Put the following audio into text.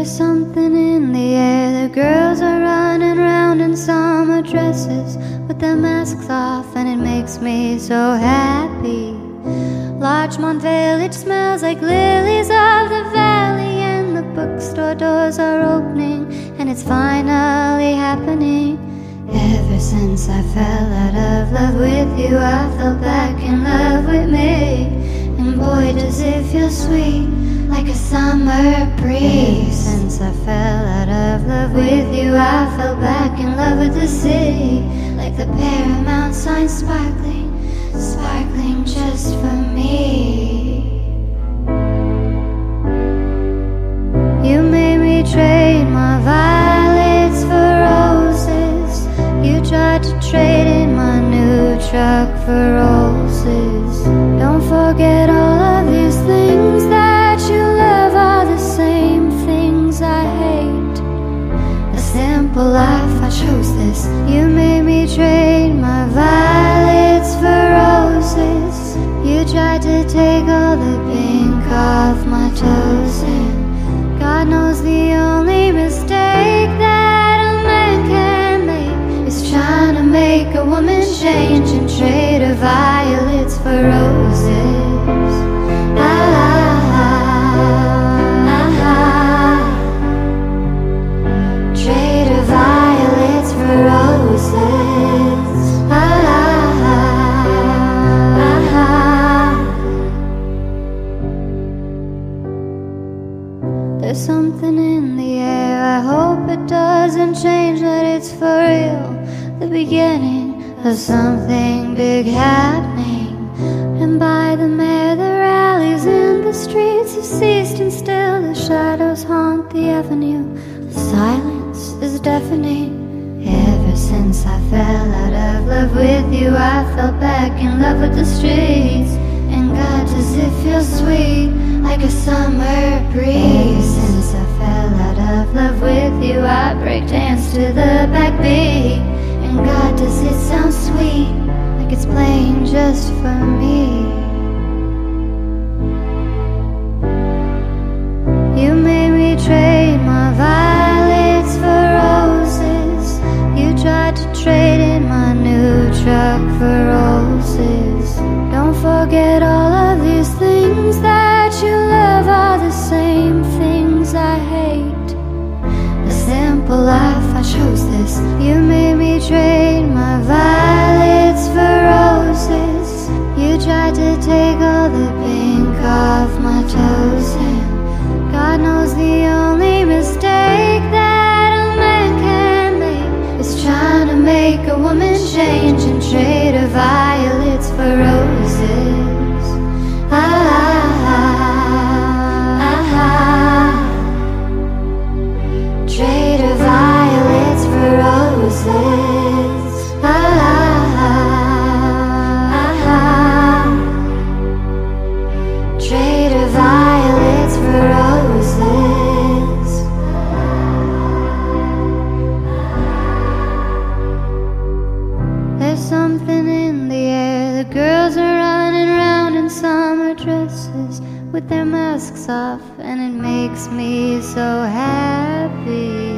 There's something in the air. The girls are running around in summer dresses with their masks off, and it makes me so happy. Larchmont Village smells like lilies of the valley, and the bookstore doors are opening, and it's finally happening. Ever since I fell out of love with you, I fell back in love with me. And boy, does it feel sweet, like a summer breeze. Since I fell out of love with you, I fell back in love with the city, like the Paramount sign sparkling, sparkling just for me. You made me trade my violets for roses. You tried to trade in my new truck for roses. Don't forget all of these things You made me trade my violets for roses. You tried to take all the pink off my toes, and God knows the only mistake that a man can make is trying to make a woman change and trade her violets for roses. There's something in the air. I hope it doesn't change, that it's for real. The beginning of something big happening. And by the mayor, the rallies in the streets have ceased, and still the shadows haunt the avenue. The silence is deafening. Ever since I fell out of love with you, I fell back in love with the streets. And God, does it feel sweet, like a summer breeze? Since I fell out of love with you, I break dance to the backbeat. And God, does it sound sweet, like it's playing just for me? You made me trade my violets for roses. You tried to trade in my new truck for roses. Don't forget all simple life, I chose this. You made me trade my violets for roses. You tried to take with their masks off, and it makes me so happy.